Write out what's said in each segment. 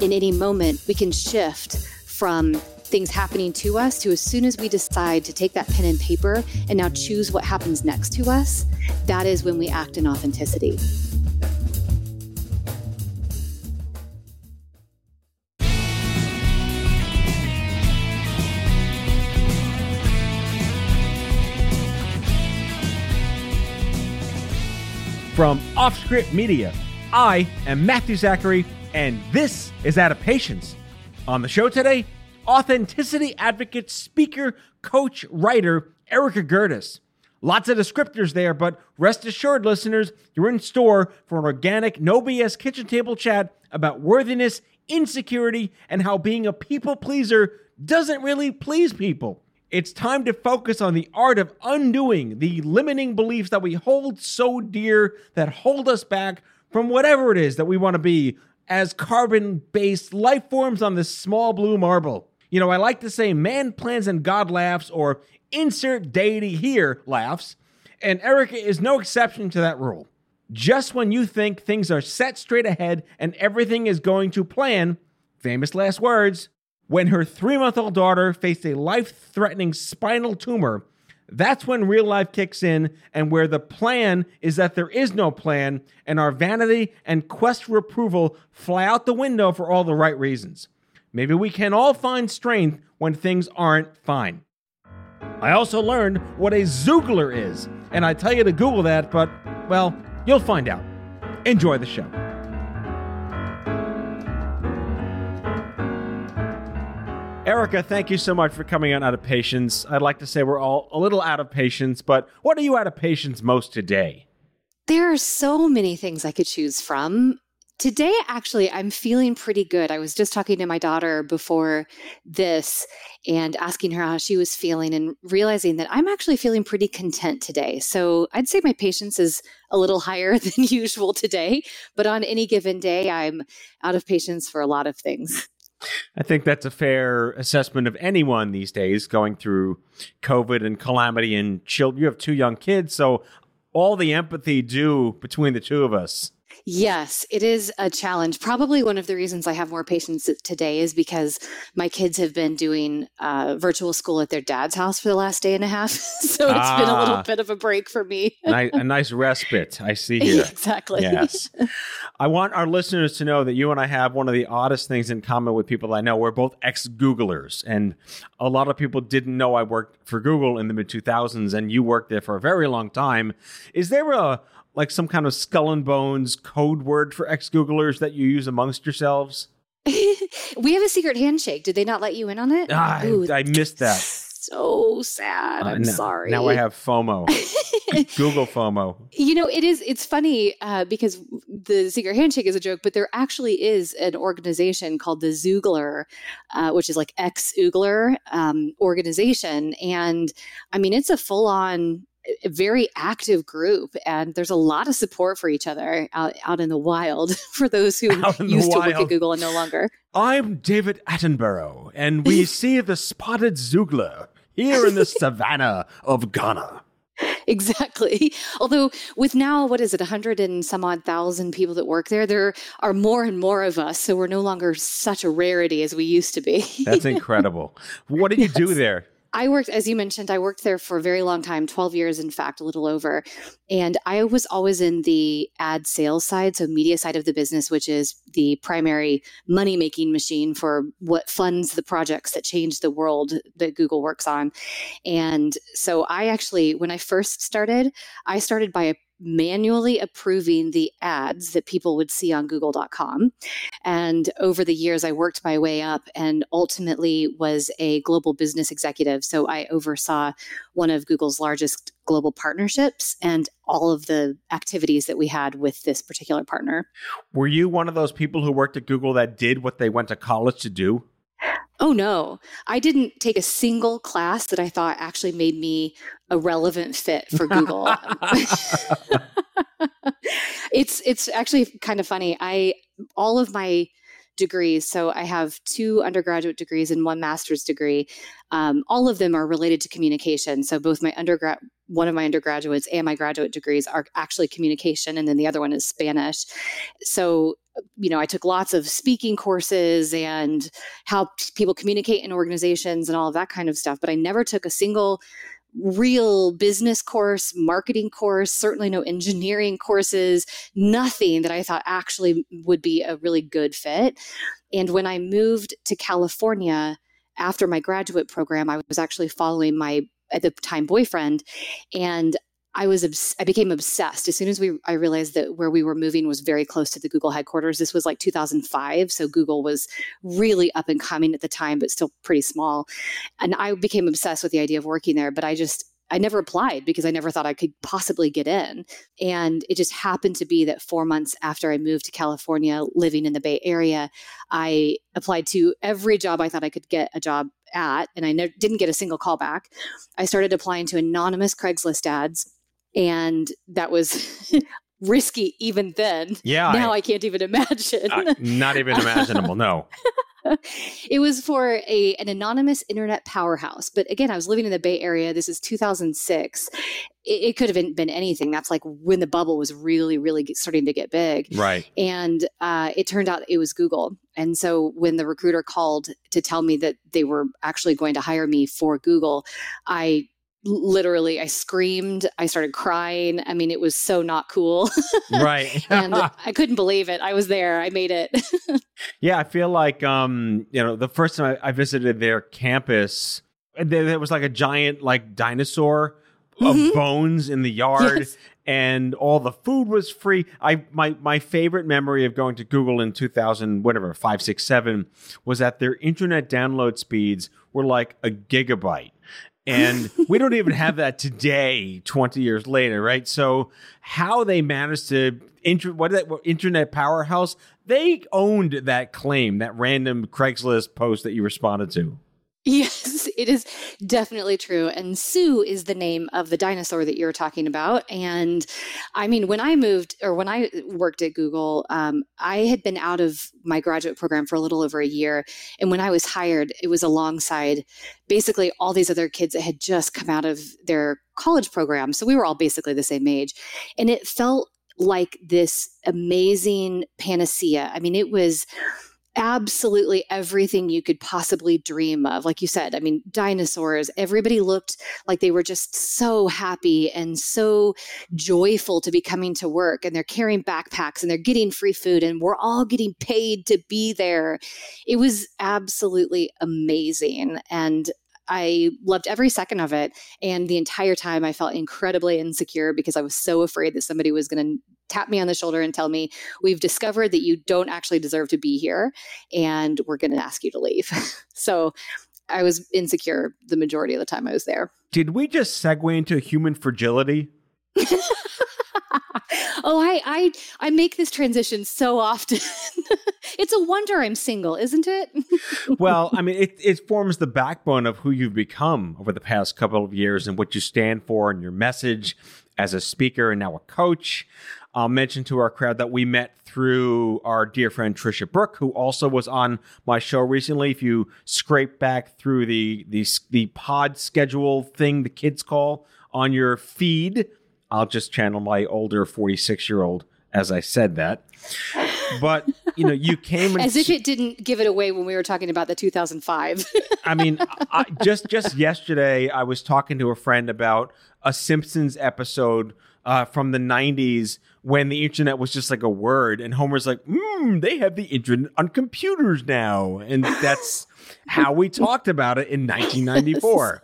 In any moment, we can shift from things happening to us to as soon as we decide to take that pen and paper and now choose what happens next to us, that is when we act in authenticity. From Offscript Media, I am Matthew Zachary, and this is Out of Patients. On the show today, authenticity advocate, speaker, coach, writer, Erika Gerdes. Lots of descriptors there, but rest assured, listeners, you're in store for an organic, no BS kitchen table chat about worthiness, insecurity, and how being a people pleaser doesn't really please people. It's time to focus on the art of undoing the limiting beliefs that we hold so dear that hold us back from whatever it is that we want to be as carbon based life forms on this small blue marble. You know, I like to say man plans and God laughs, or insert deity here laughs, and Erika is no exception to that rule. Just when you think things are set straight ahead and everything is going to plan, famous last words, when her three month old daughter faced a life threatening spinal tumor, that's when real life kicks in, and where the plan is that there is no plan, and our vanity and quest for approval fly out the window for all the right reasons. Maybe we can all find strength when things aren't fine. I also learned what a Xoogler is, and I tell you to Google that, but, well, you'll find out. Enjoy the show. Erika, thank you so much for coming on Out of Patients. I'd like to say we're all a little out of patience, but what are you out of patience most today? There are so many things I could choose from. Today, actually, I'm feeling pretty good. I was just talking to my daughter before this and asking her how she was feeling and realizing that I'm actually feeling pretty content today. So I'd say my patience is a little higher than usual today, but on any given day, I'm out of patience for a lot of things. I think that's a fair assessment of anyone these days going through COVID and calamity and children. You have two young kids, so all the empathy due between the two of us. Yes, it is a challenge. Probably one of the reasons I have more patience today is because my kids have been doing uh, virtual school at their dad's house for the last day and a half. so it's ah, been a little ah. bit of a break for me. a nice respite, I see here. exactly. Yes. I want our listeners to know that you and I have one of the oddest things in common with people I know. We're both ex Googlers, and a lot of people didn't know I worked for Google in the mid 2000s, and you worked there for a very long time. Is there a like some kind of skull and bones code word for ex Googlers that you use amongst yourselves? we have a secret handshake. Did they not let you in on it? Ah, Ooh, I, I missed that. So sad. Uh, I'm now, sorry. Now I have FOMO. Google FOMO. You know, it is. It's funny uh, because the secret handshake is a joke, but there actually is an organization called the Xoogler, uh, which is like ex Oogler um, organization, and I mean, it's a full on a very active group and there's a lot of support for each other out, out in the wild for those who used to work at Google and no longer. I'm David Attenborough and we see the spotted Xoogler here in the savannah of Ghana. Exactly. Although with now, what is it, 100 and some odd thousand people that work there, there are more and more of us. So we're no longer such a rarity as we used to be. That's incredible. What did you yes. do there? I worked, as you mentioned, I worked there for a very long time 12 years, in fact, a little over. And I was always in the ad sales side, so media side of the business, which is the primary money making machine for what funds the projects that change the world that Google works on. And so I actually, when I first started, I started by manually approving the ads that people would see on google.com and over the years i worked my way up and ultimately was a global business executive. So i oversaw one of google's largest global partnerships and all of the activities that we had with this particular partner. Were you one of those people who worked at google that did what they went to college to do Oh no, I didn't take a single class that I thought actually made me a relevant fit for Google. it's it's actually kind of funny. I all of my degrees. So I have two undergraduate degrees and one master's degree. Um, all of them are related to communication. So both my undergrad, one of my undergraduates and my graduate degrees are actually communication, and then the other one is Spanish. So you know, I took lots of speaking courses and how people communicate in organizations and all of that kind of stuff, but I never took a single real business course, marketing course, certainly no engineering courses, nothing that I thought actually would be a really good fit. And when I moved to California after my graduate program, I was actually following my at the time boyfriend and I was obs- I became obsessed as soon as we I realized that where we were moving was very close to the Google headquarters. This was like 2005, so Google was really up and coming at the time, but still pretty small. And I became obsessed with the idea of working there. But I just I never applied because I never thought I could possibly get in. And it just happened to be that four months after I moved to California, living in the Bay Area, I applied to every job I thought I could get a job at, and I ne- didn't get a single call back. I started applying to anonymous Craigslist ads and that was risky even then. Yeah. Now I, I can't even imagine. Uh, not even imaginable. No. it was for a an anonymous internet powerhouse. But again, I was living in the Bay Area. This is 2006. It, it could have been, been, anything. That's like when the bubble was really, really starting to get big. Right. And uh, it turned out it was Google. And so when the recruiter called to tell me that they were actually going to hire me for Google, I literally I screamed, I started crying. I mean, it was so not cool. right. and I couldn't believe it. I was there. I made it. yeah, I feel like um, you know, the first time I, I visited their campus, there, there, was like a giant like dinosaur of mm-hmm. bones in the yard. Yes. And all the food was free. I my my favorite memory of going to Google in 2000, whatever, five, six, seven, was that their internet download speeds were like a gigabyte and we don't even have that today 20 years later right? So how they managed to inter- what that internet powerhouse they owned that claim that random craigslist post that you responded to. Yes, it is definitely true. And Sue is the name of the dinosaur that you're talking about. And I mean, when I moved or when I worked at Google, um, I had been out of my graduate program for a little over a year. And when I was hired, it was alongside basically all these other kids that had just come out of their college program. So we were all basically the same age. And it felt like this amazing panacea. I mean, it was absolutely everything you could possibly dream of. Like you said, I mean, dinosaurs, everybody looked like they were just so happy and so joyful to be coming to work. And they're carrying backpacks and they're getting free food and we're all getting paid to be there. It was absolutely amazing. And I loved every second of it. And the entire time I felt incredibly insecure because I was so afraid that somebody was going to tap me on the shoulder and tell me, We've discovered that you don't actually deserve to be here and we're going to ask you to leave. so I was insecure the majority of the time I was there. Did we just segue into human fragility? oh, I, I I make this transition so often. it's a wonder I'm single, isn't it? well, I mean, it, it forms the backbone of who you've become over the past couple of years and what you stand for and your message as a speaker and now a coach. I'll mention to our crowd that we met through our dear friend Trisha Brook, who also was on my show recently. If you scrape back through the the, the pod schedule thing the kids call on your feed, I'll just channel my older 46 year old as I said that. But you know, you came as if it didn't give it away when we were talking about the 2005. I mean, I, just just yesterday, I was talking to a friend about a Simpsons episode uh, from the 90s when the internet was just like a word, and Homer's like, "Hmm, they have the internet on computers now," and that's how we talked about it in 1994.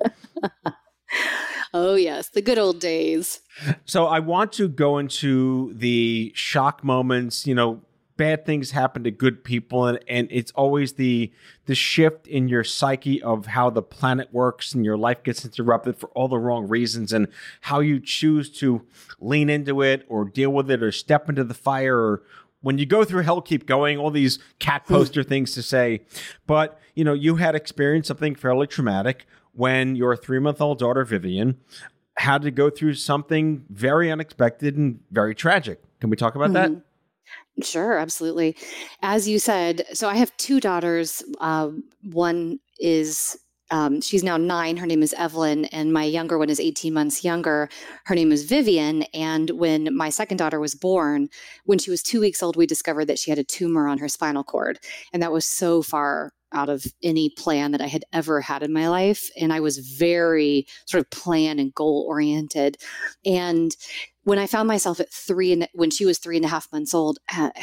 oh, yes, the good old days. So I want to go into the shock moments, you know, bad things happen to good people and, and it's always the the shift in your psyche of how the planet works and your life gets interrupted for all the wrong reasons and how you choose to lean into it or deal with it or step into the fire or when you go through hell keep going all these cat hmm. poster things to say but you know you had experienced something fairly traumatic when your three month old daughter vivian had to go through something very unexpected and very tragic can we talk about mm-hmm. that Sure, absolutely. As you said, so I have two daughters. Uh, one is um, she's now nine. Her name is Evelyn, and my younger one is 18 months younger. Her name is Vivian. And when my second daughter was born, when she was two weeks old, we discovered that she had a tumor on her spinal cord. And that was so far out of any plan that I had ever had in my life. And I was very sort of plan and goal oriented. And when I found myself at three and when she was three and a half months old,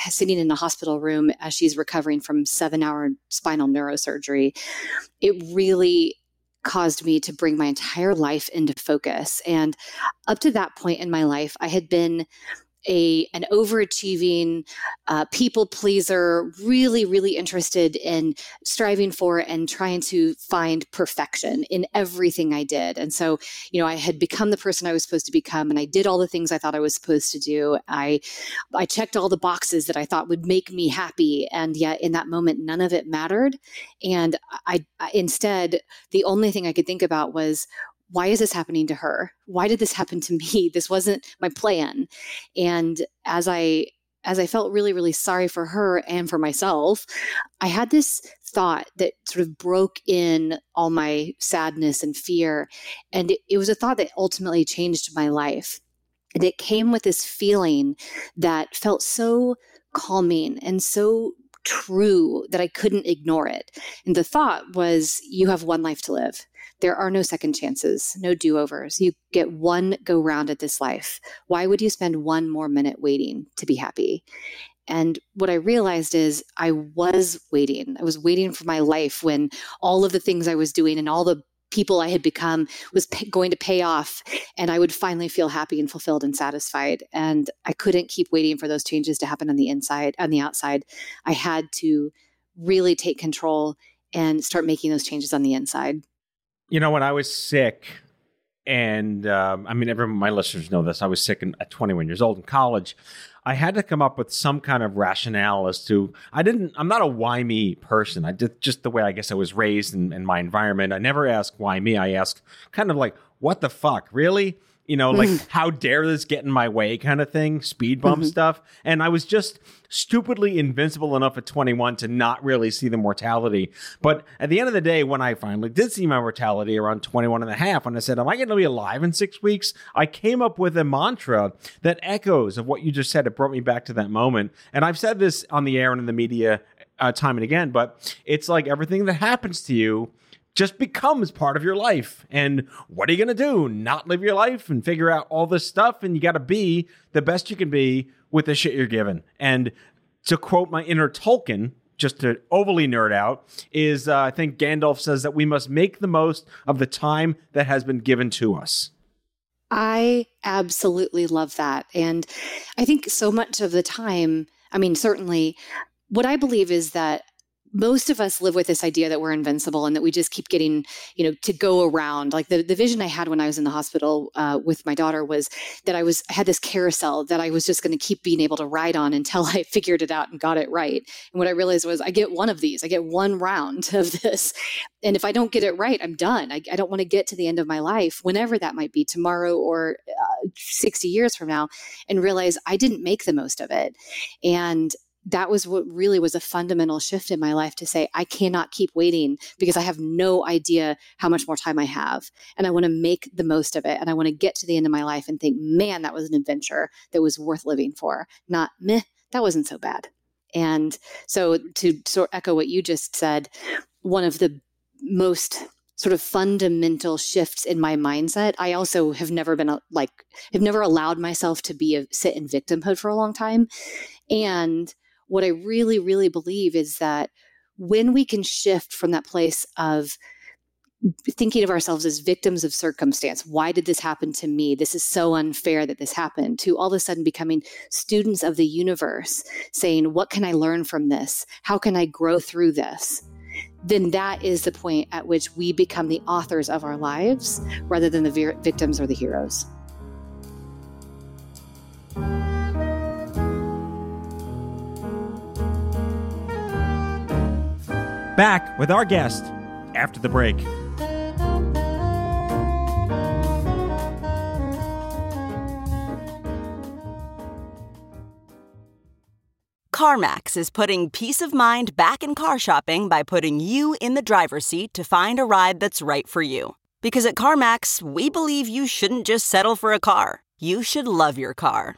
sitting in a hospital room as she's recovering from seven hour spinal neurosurgery, it really caused me to bring my entire life into focus. And up to that point in my life, I had been a an overachieving uh, people pleaser, really, really interested in striving for and trying to find perfection in everything I did. And so, you know, I had become the person I was supposed to become, and I did all the things I thought I was supposed to do. I I checked all the boxes that I thought would make me happy, and yet in that moment, none of it mattered. And I, I instead, the only thing I could think about was why is this happening to her? Why did this happen to me? This wasn't my plan. And as I as I felt really, really sorry for her and for myself, I had this thought that sort of broke in all my sadness and fear. And it, it was a thought that ultimately changed my life. And it came with this feeling that felt so calming and so true that I couldn't ignore it. And the thought was, you have one life to live. There are no second chances, no do overs. You get one go round at this life. Why would you spend one more minute waiting to be happy? And what I realized is I was waiting. I was waiting for my life when all of the things I was doing and all the people I had become was p- going to pay off and I would finally feel happy and fulfilled and satisfied. And I couldn't keep waiting for those changes to happen on the inside, on the outside. I had to really take control and start making those changes on the inside. You know, when I was sick, and um, I mean, everyone, my listeners know this. I was sick in, at 21 years old in college. I had to come up with some kind of rationale as to I didn't. I'm not a why me person. I did just the way I guess I was raised in, in my environment. I never ask why me. I ask kind of like, what the fuck, really? You know, like mm-hmm. how dare this get in my way kind of thing, speed bump mm-hmm. stuff. And I was just stupidly invincible enough at 21 to not really see the mortality. But at the end of the day, when I finally did see my mortality around 21 and a half, and I said, Am I going to be alive in six weeks? I came up with a mantra that echoes of what you just said. It brought me back to that moment. And I've said this on the air and in the media uh, time and again, but it's like everything that happens to you just becomes part of your life. And what are you going to do? Not live your life and figure out all this stuff. And you got to be the best you can be with the shit you're given. And to quote my inner Tolkien, just to overly nerd out, is uh, I think Gandalf says that we must make the most of the time that has been given to us. I absolutely love that. And I think so much of the time, I mean, certainly, what I believe is that most of us live with this idea that we're invincible and that we just keep getting, you know, to go around. Like the, the vision I had when I was in the hospital uh, with my daughter was that I was I had this carousel that I was just going to keep being able to ride on until I figured it out and got it right. And what I realized was I get one of these, I get one round of this, and if I don't get it right, I'm done. I, I don't want to get to the end of my life, whenever that might be, tomorrow or uh, 60 years from now, and realize I didn't make the most of it. And that was what really was a fundamental shift in my life to say, I cannot keep waiting because I have no idea how much more time I have. And I want to make the most of it. And I want to get to the end of my life and think, man, that was an adventure that was worth living for. Not, meh, that wasn't so bad. And so to sort of echo what you just said, one of the most sort of fundamental shifts in my mindset. I also have never been a, like have never allowed myself to be a sit in victimhood for a long time. And what I really, really believe is that when we can shift from that place of thinking of ourselves as victims of circumstance. Why did this happen to me? This is so unfair that this happened. To all of a sudden becoming students of the universe, saying, What can I learn from this? How can I grow through this? Then that is the point at which we become the authors of our lives rather than the victims or the heroes. Back with our guest after the break. CarMax is putting peace of mind back in car shopping by putting you in the driver's seat to find a ride that's right for you. Because at CarMax, we believe you shouldn't just settle for a car, you should love your car.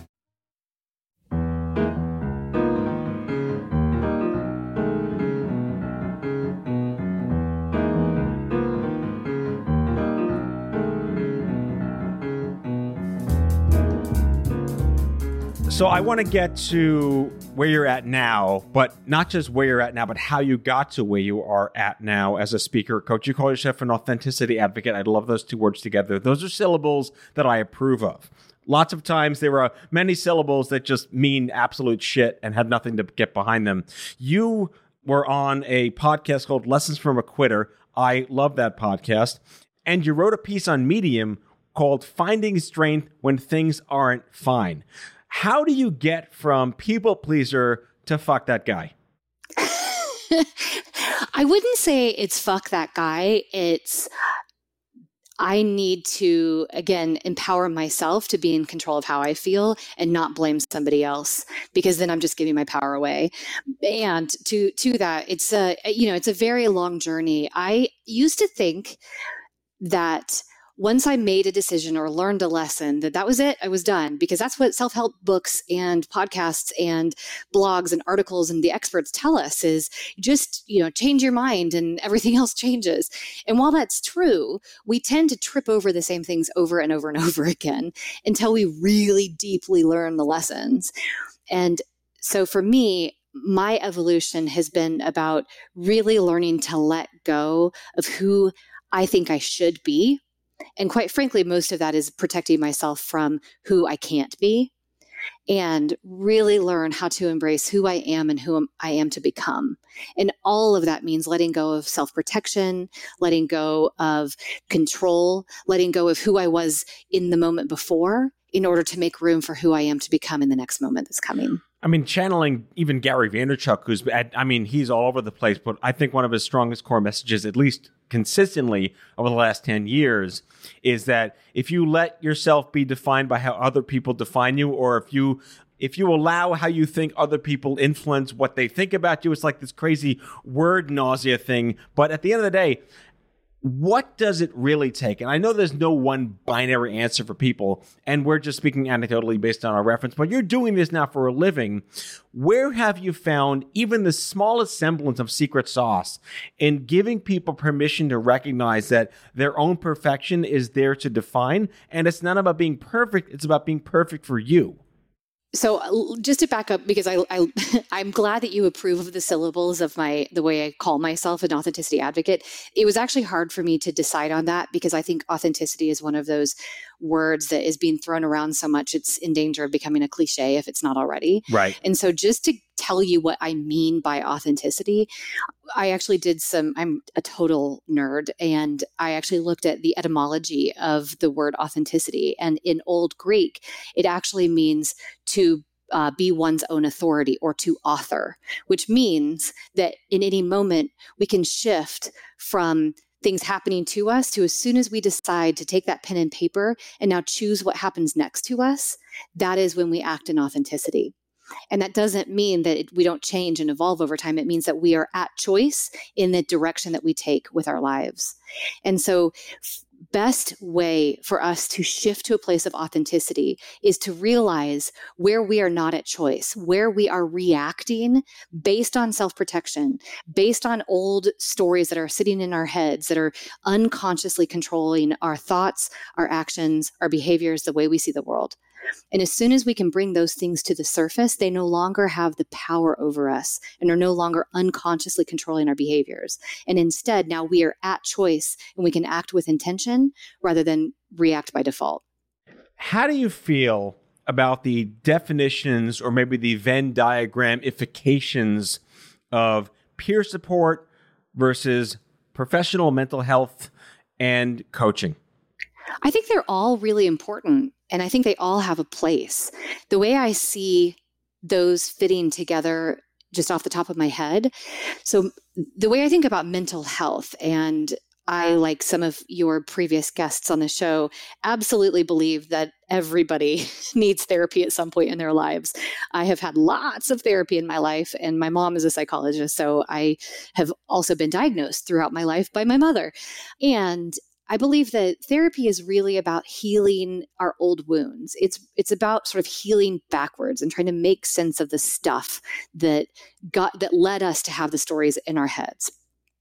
So I want to get to where you're at now, but not just where you're at now, but how you got to where you are at now as a speaker coach. You call yourself an authenticity advocate. I love those two words together. Those are syllables that I approve of. Lots of times there are many syllables that just mean absolute shit and have nothing to get behind them. You were on a podcast called Lessons from a Quitter. I love that podcast. And you wrote a piece on Medium called Finding Strength When Things Aren't Fine. How do you get from people pleaser to fuck that guy? I wouldn't say it's fuck that guy. It's I need to again empower myself to be in control of how I feel and not blame somebody else because then I'm just giving my power away. And to to that, it's a you know it's a very long journey. I used to think that once I made a decision or learned a lesson that that was it, I was done because that's what self-help books and podcasts and blogs and articles and the experts tell us is just, you know, change your mind and everything else changes. And while that's true, we tend to trip over the same things over and over and over again until we really deeply learn the lessons. And so for me, my evolution has been about really learning to let go of who I think I should be and quite frankly, most of that is protecting myself from who I can't be and really learn how to embrace who I am and who I am to become. And all of that means letting go of self protection, letting go of control, letting go of who I was in the moment before in order to make room for who I am to become in the next moment that's coming. I mean, channeling even Gary Vaynerchuk, who's, at, I mean, he's all over the place, but I think one of his strongest core messages, at least consistently over the last 10 years, is that if you let yourself be defined by how other people define you, or if you if you allow how you think other people influence what they think about you, it's like this crazy word nausea thing. But at the end of the day, what does it really take? And I know there's no one binary answer for people, and we're just speaking anecdotally based on our reference, but you're doing this now for a living. Where have you found even the smallest semblance of secret sauce in giving people permission to recognize that their own perfection is there to define? And it's not about being perfect, it's about being perfect for you so just to back up because I, I i'm glad that you approve of the syllables of my the way i call myself an authenticity advocate. It was actually hard for me to decide on that because i think authenticity is one of those words that is being thrown around so much it's in danger of becoming a cliche if it's not already. Right. And so just to tell you what i mean by authenticity i actually did some i'm a total nerd and i actually looked at the etymology of the word authenticity. And in old greek it actually means to uh, be one's own authority or to author, which means that in any moment we can shift from things happening to us to as soon as we decide to take that pen and paper and now choose what happens next to us, that is when we act in authenticity. And that doesn't mean that it, we don't change and evolve over time. It means that we are at choice in the direction that we take with our lives. And so, best way for us to shift to a place of authenticity is to realize where we are not at choice, where we are reacting based on self protection, based on old stories that are sitting in our heads that are unconsciously controlling our thoughts, our actions, our behaviors, the way we see the world. And as soon as we can bring those things to the surface, they no longer have the power over us and are no longer unconsciously controlling our behaviors. And instead, now we are at choice and we can act with intention rather than react by default. How do you feel about the definitions or maybe the Venn diagramifications of peer support versus professional mental health and coaching? I think they're all really important. And I think they all have a place. The way I see those fitting together just off the top of my head. So, the way I think about mental health, and I, like some of your previous guests on the show, absolutely believe that everybody needs therapy at some point in their lives. I have had lots of therapy in my life, and my mom is a psychologist. So, I have also been diagnosed throughout my life by my mother. And I believe that therapy is really about healing our old wounds. It's it's about sort of healing backwards and trying to make sense of the stuff that got that led us to have the stories in our heads.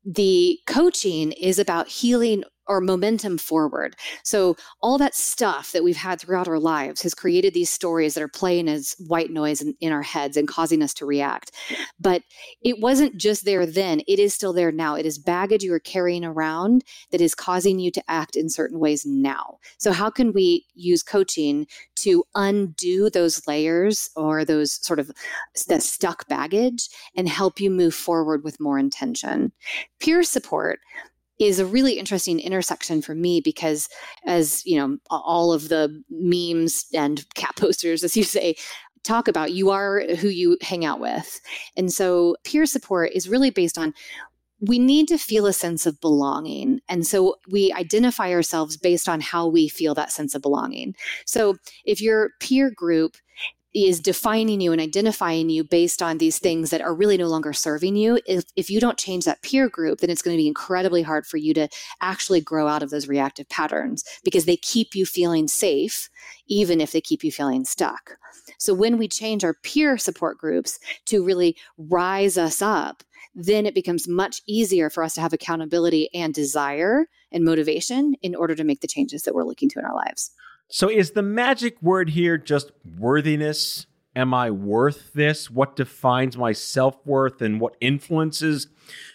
The coaching is about healing or momentum forward. So all that stuff that we've had throughout our lives has created these stories that are playing as white noise in, in, our heads and causing us to react. But it wasn't just there then, it is still there now. It is baggage you are carrying around that is causing you to act in certain ways now. So how can we use coaching to undo those layers or those sort of that stuck baggage and help you move forward with more intention? Peer support is a really interesting intersection for me because as you know all of the memes and cat posters as you say talk about you are who you hang out with and so peer support is really based on we need to feel a sense of belonging. And so we identify ourselves based on how we feel that sense of belonging. So if your peer group is defining you and identifying you based on these things that are really no longer serving you. If, if you don't change that peer group then it's going to be incredibly hard for you to actually grow out of those reactive patterns because they keep you feeling safe even if they keep you feeling stuck. So when we change our peer support groups to really rise us up then it becomes much easier for us to have accountability and desire and motivation in order to make the changes that we're looking to in our lives so is the magic word here just worthiness? Am I worth this? What defines my self-worth and what influences,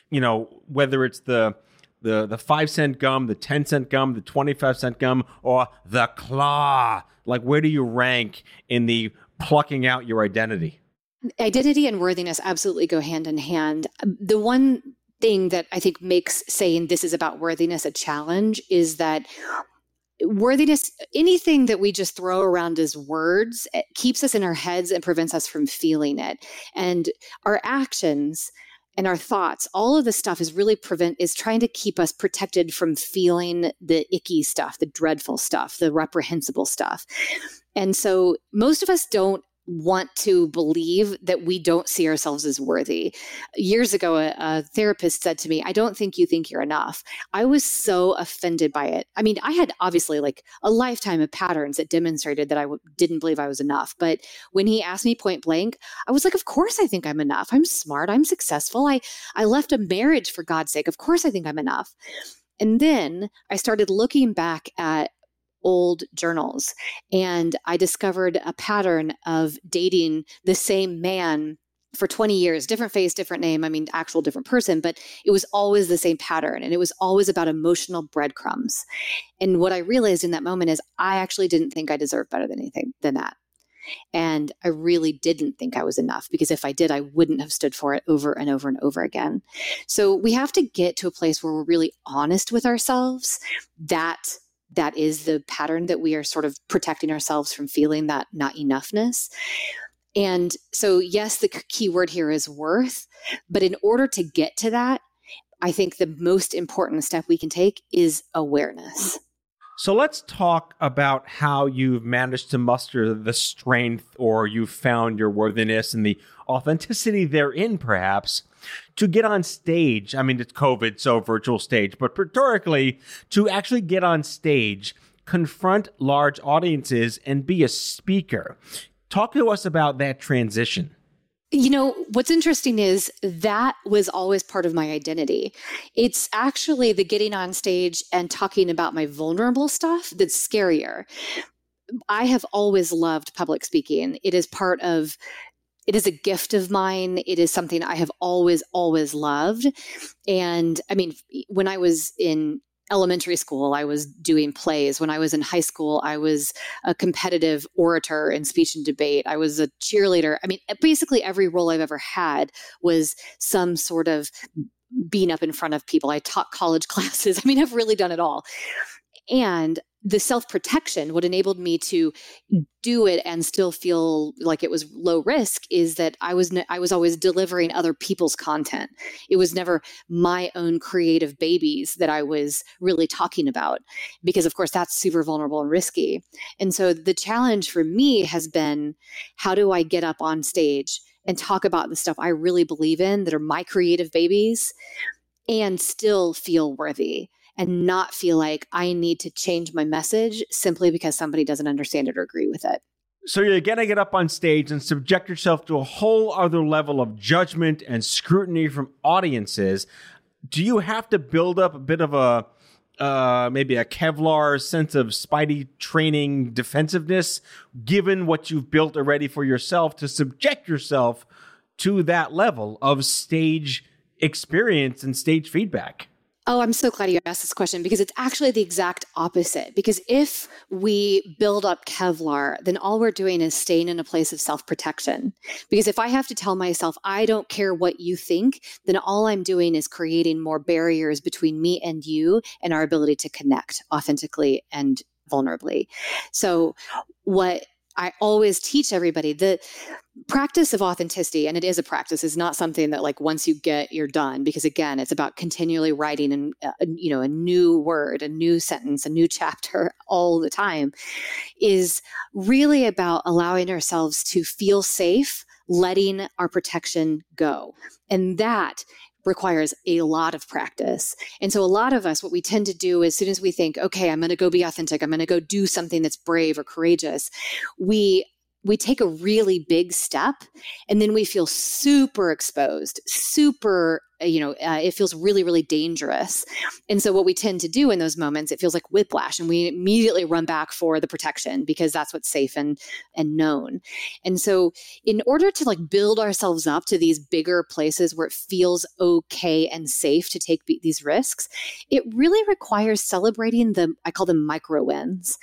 you know, whether it's the the the 5 cent gum, the 10 cent gum, the 25 cent gum or the claw? Like where do you rank in the plucking out your identity? Identity and worthiness absolutely go hand in hand. The one thing that I think makes saying this is about worthiness a challenge is that worthiness anything that we just throw around as words eh, keeps us in our heads and prevents us from feeling it. And our actions and our thoughts all of this stuff is really prevent is trying to keep us protected from feeling the icky stuff the dreadful stuff the reprehensible stuff. And so most of us don't want to believe that we don't see ourselves as worthy. Years ago, a, a, therapist said to me, I don't think you think you're enough. I was so offended by it. I mean, I had obviously like a lifetime of patterns that demonstrated that I w- didn't believe I was enough. But when he asked me point blank, I was like, of course I think I'm enough. I'm smart. I'm successful. I, I left a marriage for God's sake. Of course I think I'm enough. And then I started looking back at old journals. And I discovered a pattern of dating the same man for 20 years, different face, different name. I mean, actual different person, but it was always the same pattern. And it was always about emotional breadcrumbs. And what I realized in that moment is I actually didn't think I deserved better than anything than that. And I really didn't think I was enough because if I did, I wouldn't have stood for it over and over and over again. So we have to get to a place where we're really honest with ourselves that that is the pattern that we are sort of protecting ourselves from feeling that not enoughness And so, yes, the key word here is worth, but in order to get to that, I think the most important step we can take is awareness. So let's talk about how you've managed to muster the strength or you've found your worthiness and the authenticity therein, perhaps, to get on stage. I mean, it's COVID, so virtual stage, but rhetorically, to actually get on stage, confront large audiences, and be a speaker. Talk to us about that transition. You know, what's interesting is that was always part of my identity. It's actually the getting on stage and talking about my vulnerable stuff that's scarier. I have always loved public speaking. It is part of it is a gift of mine. It is something I have always, always loved. And I mean, when I was in elementary school, I was doing plays. When I was in high school, I was a competitive orator in speech and debate. I was a cheerleader. I mean, basically every role I've ever had was some sort of being up in front of people. I taught college classes. I mean, I've really done it all. And the self protection, what enabled me to do it and still feel like it was low risk, is that I was I was always delivering other people's content. It was never my own creative babies that I was really talking about, because of course that's super vulnerable and risky. And so the challenge for me has been, how do I get up on stage and talk about the stuff I really believe in that are my creative babies, and still feel worthy? And not feel like I need to change my message simply because somebody doesn't understand it or agree with it. So you're going to get up on stage and subject yourself to a whole other level of judgment and scrutiny from audiences. Do you have to build up a bit of a uh, maybe a Kevlar sense of Spidey training defensiveness, given what you've built already for yourself, to subject yourself to that level of stage experience and stage feedback? Oh, I'm so glad you asked this question because it's actually the exact opposite. Because if we build up Kevlar, then all we're doing is staying in a place of self protection. Because if I have to tell myself, I don't care what you think, then all I'm doing is creating more barriers between me and you and our ability to connect authentically and vulnerably. So, what I always teach everybody the practice of authenticity, and it is a practice, is not something that like once you get, you're done. Because again, it's about continually writing and uh, you know a new word, a new sentence, a new chapter all the time. Is really about allowing ourselves to feel safe, letting our protection go, and that requires a lot of practice. And so, a lot of us, what we tend to do is as soon as we think, okay, I'm going to go be authentic, I'm going to go do something that's brave or courageous, we we take a really big step and then we feel super exposed, super you know, uh, it feels really, really dangerous. And so, what we tend to do in those moments, it feels like whiplash, and we immediately run back for the protection because that's what's safe and and known. And so, in order to like build ourselves up to these bigger places where it feels okay and safe to take b- these risks, it really requires celebrating the I call them micro wins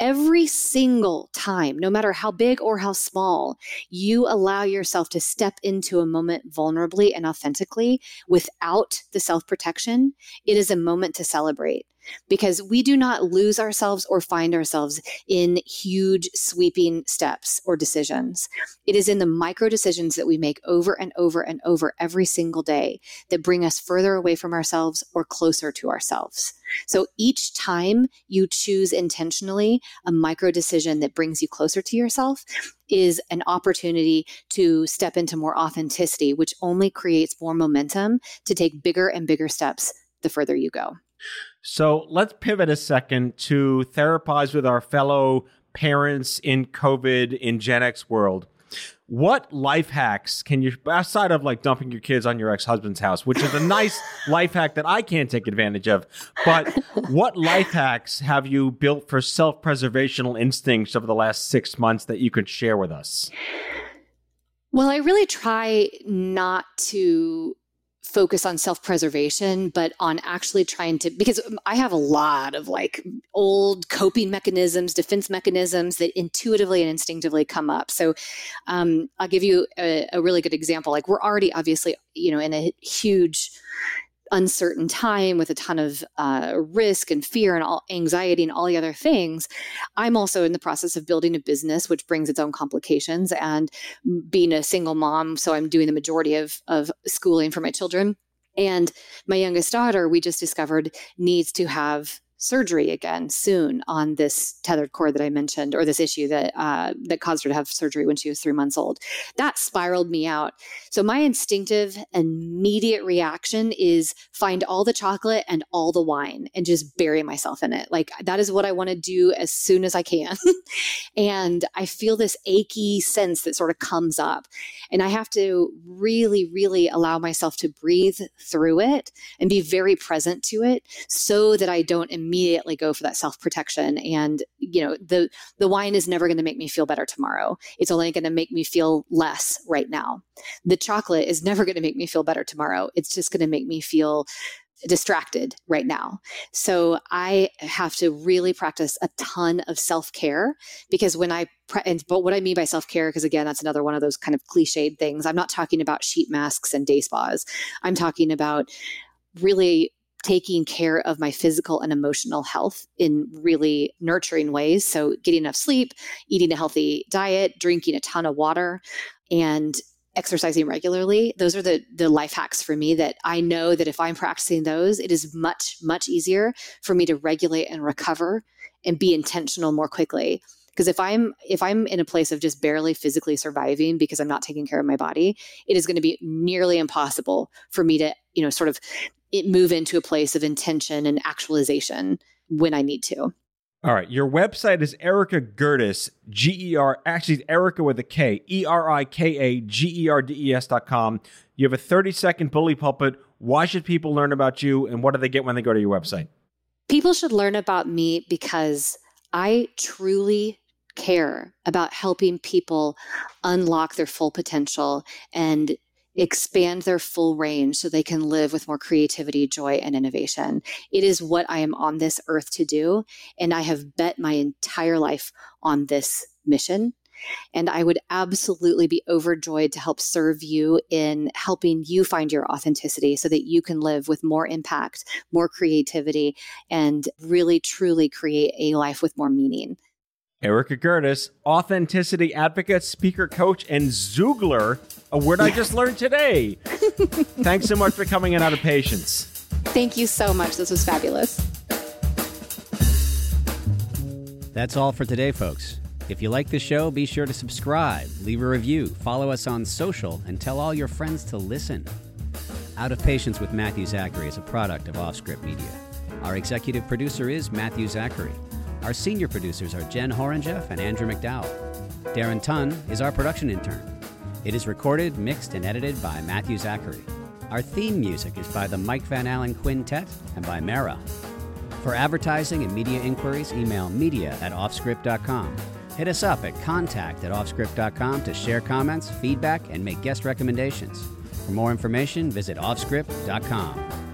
every single time, no matter how big or how small, you allow yourself to step into a moment vulnerably and authentically without the self protection, it is a moment to celebrate because we do not lose ourselves or find ourselves in huge sweeping steps or decisions. It is in the micro decisions that we make over and over and over every single day that bring us further away from ourselves or closer to ourselves. So each time you choose intentionally a micro decision that brings you closer to yourself is an opportunity to step into more authenticity, which only creates more momentum to take bigger and bigger steps the further you go. So let's pivot a second to therapize with our fellow parents in COVID in Gen X world. What life hacks can you, aside of like dumping your kids on your ex husband's house, which is a nice life hack that I can't take advantage of, but what life hacks have you built for self preservational instincts over the last six months that you could share with us? Well, I really try not to focus on self preservation, but on actually trying to, because I have a lot of like old coping mechanisms, defense mechanisms that intuitively and instinctively come up. So um, I'll give you a, a really good example. Like we're already obviously, you know, in a huge uncertain time with a ton of uh, risk and fear and all anxiety and all the other things i'm also in the process of building a business which brings its own complications and being a single mom so i'm doing the majority of, of schooling for my children. And my youngest daughter we just discovered needs to have surgery again soon on this tethered cord that I mentioned, or this issue that uh, that caused her to have surgery when she was three months old. That spiraled me out. So my instinctive, immediate reaction is find all the chocolate and all the wine and just bury myself in it. Like that is what I want to do as soon as I can. and I feel this achy sense that sort of comes up, and I have to really, really allow myself to breathe through it and be very present to it, so that I don't immediately go for that self protection and you know the the wine is never going to make me feel better tomorrow it's only going to make me feel less right now the chocolate is never going to make me feel better tomorrow it's just going to make me feel distracted right now. So I have to really practice a ton of self care because when I, pre- and, but what I mean by self care, because again, that's another one of those kind of cliched things. I'm not talking about sheet masks and day spas. I'm talking about really taking care of my physical and emotional health in really nurturing ways. So, getting enough sleep, eating a healthy diet, drinking a ton of water, and exercising regularly. Those are the the life hacks for me that I know that if I'm practicing those, it is much much easier for me to regulate and recover and be intentional more quickly because if i'm if i'm in a place of just barely physically surviving because i'm not taking care of my body it is going to be nearly impossible for me to you know sort of it move into a place of intention and actualization when I need to. All right. Your website is Erika Gerdes, G E R, actually, Erika with a K, E R I K A G E R D E S dot com. You have a 30 second bully pulpit. Why should people learn about you and what do they get when they go to your website? People should learn about me because I truly care about helping people unlock their full potential and expand their full range so they can live with more creativity, joy, and innovation. It is what I am on this earth to do. And I have bet my entire life on this mission. And I would absolutely be overjoyed to help serve you in helping you find your authenticity so that you can live with more impact, more creativity, and really truly create a life with more meaning. Erika Gerdes, authenticity advocate, speaker, coach, and Xoogler, a word I just learned today. Thanks so much for coming in Out of Patients. Thank you so much. This was fabulous. That's all for today, folks. If you like the show, be sure to subscribe, leave a review, follow us on social, and tell all your friends to listen. Out of Patients with Matthew Zachary is a product of Offscript Media. Our executive producer is Matthew Zachary. Our senior producers are Jen Horonjeff and Andrew McDowell. Darren Tunn is our production intern. It is recorded, mixed, and edited by Matthew Zachary. Our theme music is by the Mike Van Allen Quintet and by Mara. For advertising and media inquiries, email media at offscript.com. Hit us up at contact at offscript.com to share comments, feedback, and make guest recommendations. For more information, visit offscript.com.